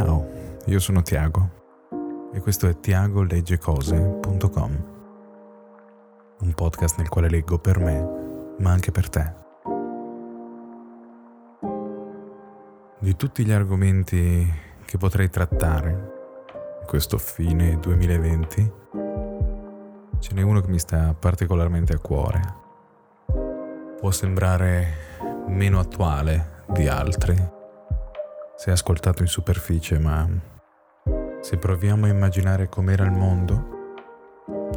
Ciao, io sono Tiago e questo è tiagoleggecose.com, un podcast nel quale leggo per me, ma anche per te. Di tutti gli argomenti che potrei trattare questo fine 2020, ce n'è uno che mi sta particolarmente a cuore. Può sembrare meno attuale di altri se ascoltato in superficie, ma se proviamo a immaginare com'era il mondo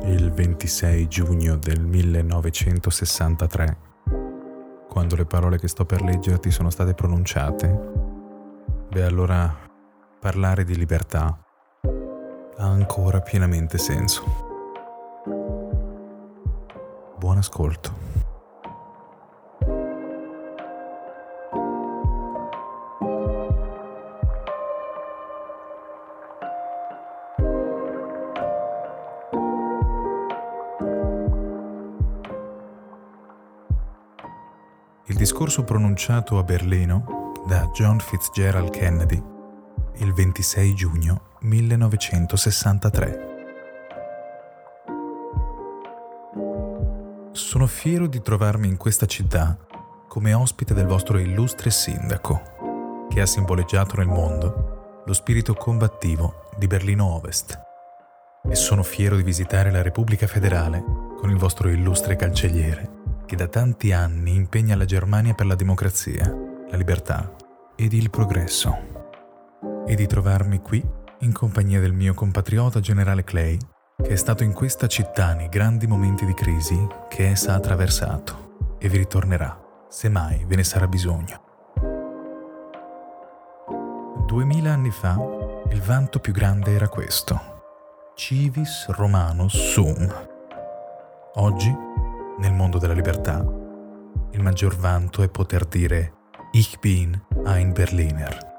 il 26 giugno del 1963, quando le parole che sto per leggerti sono state pronunciate, beh allora parlare di libertà ha ancora pienamente senso. Buon ascolto. Discorso pronunciato a Berlino da John Fitzgerald Kennedy il 26 giugno 1963. Sono fiero di trovarmi in questa città come ospite del vostro illustre sindaco, che ha simboleggiato nel mondo lo spirito combattivo di Berlino Ovest. E sono fiero di visitare la Repubblica Federale con il vostro illustre cancelliere che da tanti anni impegna la Germania per la democrazia, la libertà ed il progresso. E di trovarmi qui in compagnia del mio compatriota generale Clay, che è stato in questa città nei grandi momenti di crisi che essa ha attraversato e vi ritornerà, se mai ve ne sarà bisogno. Duemila anni fa il vanto più grande era questo. Civis Romanus Sum. Oggi nel mondo della libertà, il maggior vanto è poter dire Ich bin ein Berliner.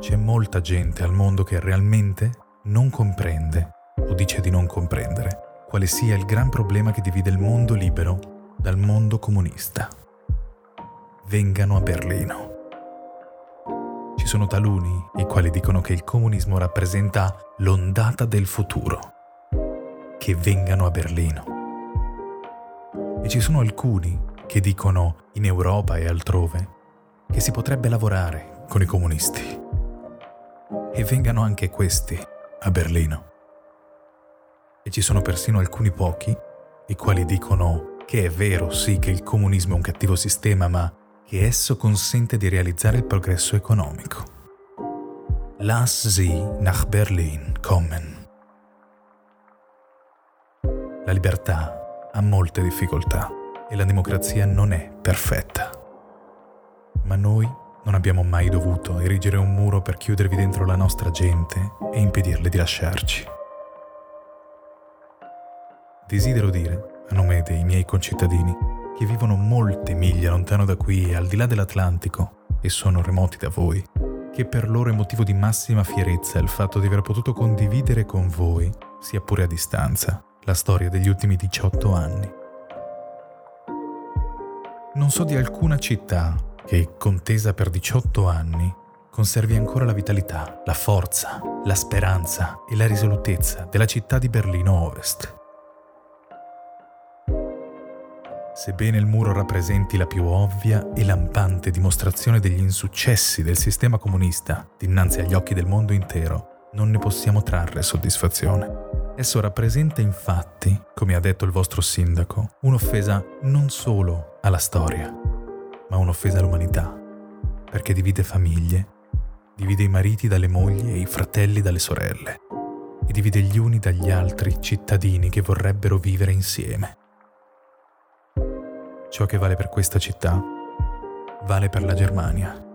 C'è molta gente al mondo che realmente non comprende o dice di non comprendere quale sia il gran problema che divide il mondo libero dal mondo comunista. Vengano a Berlino. Ci sono taluni i quali dicono che il comunismo rappresenta l'ondata del futuro che vengano a Berlino. E ci sono alcuni che dicono in Europa e altrove che si potrebbe lavorare con i comunisti. E vengano anche questi a Berlino. E ci sono persino alcuni pochi i quali dicono che è vero sì che il comunismo è un cattivo sistema, ma che esso consente di realizzare il progresso economico. Lass sie nach Berlin kommen. La libertà ha molte difficoltà e la democrazia non è perfetta. Ma noi non abbiamo mai dovuto erigere un muro per chiudervi dentro la nostra gente e impedirle di lasciarci. Desidero dire, a nome dei miei concittadini, che vivono molte miglia lontano da qui e al di là dell'Atlantico e sono remoti da voi, che per loro è motivo di massima fierezza il fatto di aver potuto condividere con voi, sia pure a distanza, la storia degli ultimi 18 anni. Non so di alcuna città che, contesa per 18 anni, conservi ancora la vitalità, la forza, la speranza e la risolutezza della città di Berlino Ovest. Sebbene il muro rappresenti la più ovvia e lampante dimostrazione degli insuccessi del sistema comunista dinanzi agli occhi del mondo intero, non ne possiamo trarre soddisfazione. Esso rappresenta infatti, come ha detto il vostro sindaco, un'offesa non solo alla storia, ma un'offesa all'umanità, perché divide famiglie, divide i mariti dalle mogli e i fratelli dalle sorelle, e divide gli uni dagli altri cittadini che vorrebbero vivere insieme. Ciò che vale per questa città vale per la Germania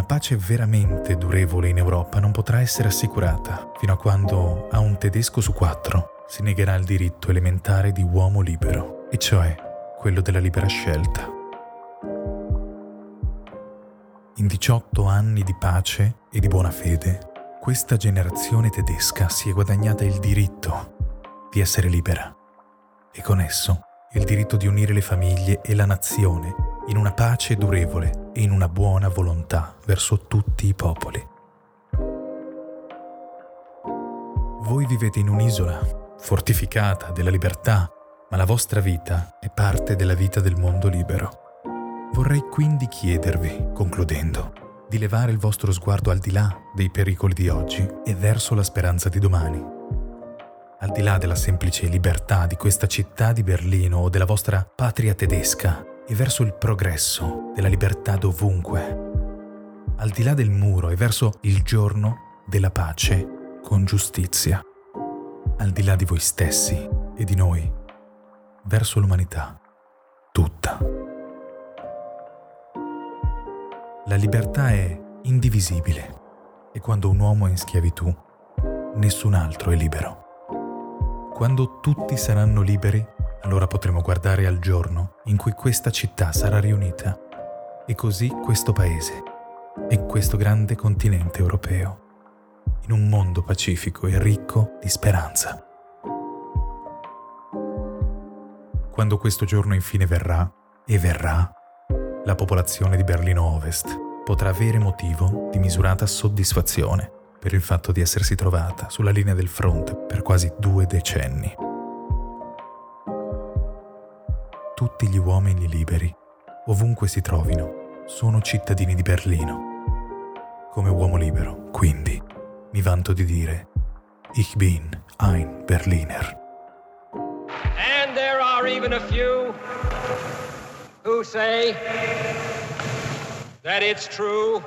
una pace veramente durevole in Europa non potrà essere assicurata fino a quando a un tedesco su quattro si negherà il diritto elementare di uomo libero, e cioè quello della libera scelta. In 18 anni di pace e di buona fede, questa generazione tedesca si è guadagnata il diritto di essere libera e con esso il diritto di unire le famiglie e la nazione in una pace durevole in una buona volontà verso tutti i popoli. Voi vivete in un'isola fortificata della libertà, ma la vostra vita è parte della vita del mondo libero. Vorrei quindi chiedervi, concludendo, di levare il vostro sguardo al di là dei pericoli di oggi e verso la speranza di domani. Al di là della semplice libertà di questa città di Berlino o della vostra patria tedesca e verso il progresso della libertà dovunque. Al di là del muro e verso il giorno della pace con giustizia. Al di là di voi stessi e di noi, verso l'umanità tutta. La libertà è indivisibile e quando un uomo è in schiavitù, nessun altro è libero. Quando tutti saranno liberi, allora potremo guardare al giorno in cui questa città sarà riunita e così questo paese e questo grande continente europeo in un mondo pacifico e ricco di speranza. Quando questo giorno infine verrà, e verrà, la popolazione di Berlino Ovest potrà avere motivo di misurata soddisfazione per il fatto di essersi trovata sulla linea del fronte per quasi due decenni. Tutti gli uomini liberi, ovunque si trovino, sono cittadini di Berlino. Come uomo libero, quindi, mi vanto di dire Ich bin ein Berliner. And there are even a few who say that it's true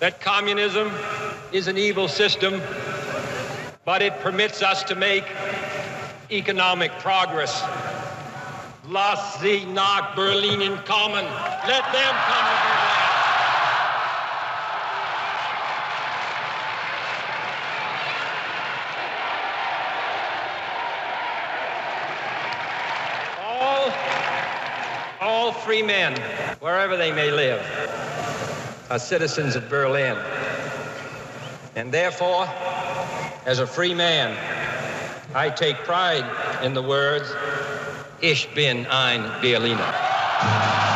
that communism is an evil system, but it permits us to make economic progress. Lass sie nach Berlin kommen. Let them come to Berlin. All, all free men, wherever they may live, are citizens of Berlin. And therefore, as a free man, I take pride in the words, Ich bin ein Berliner.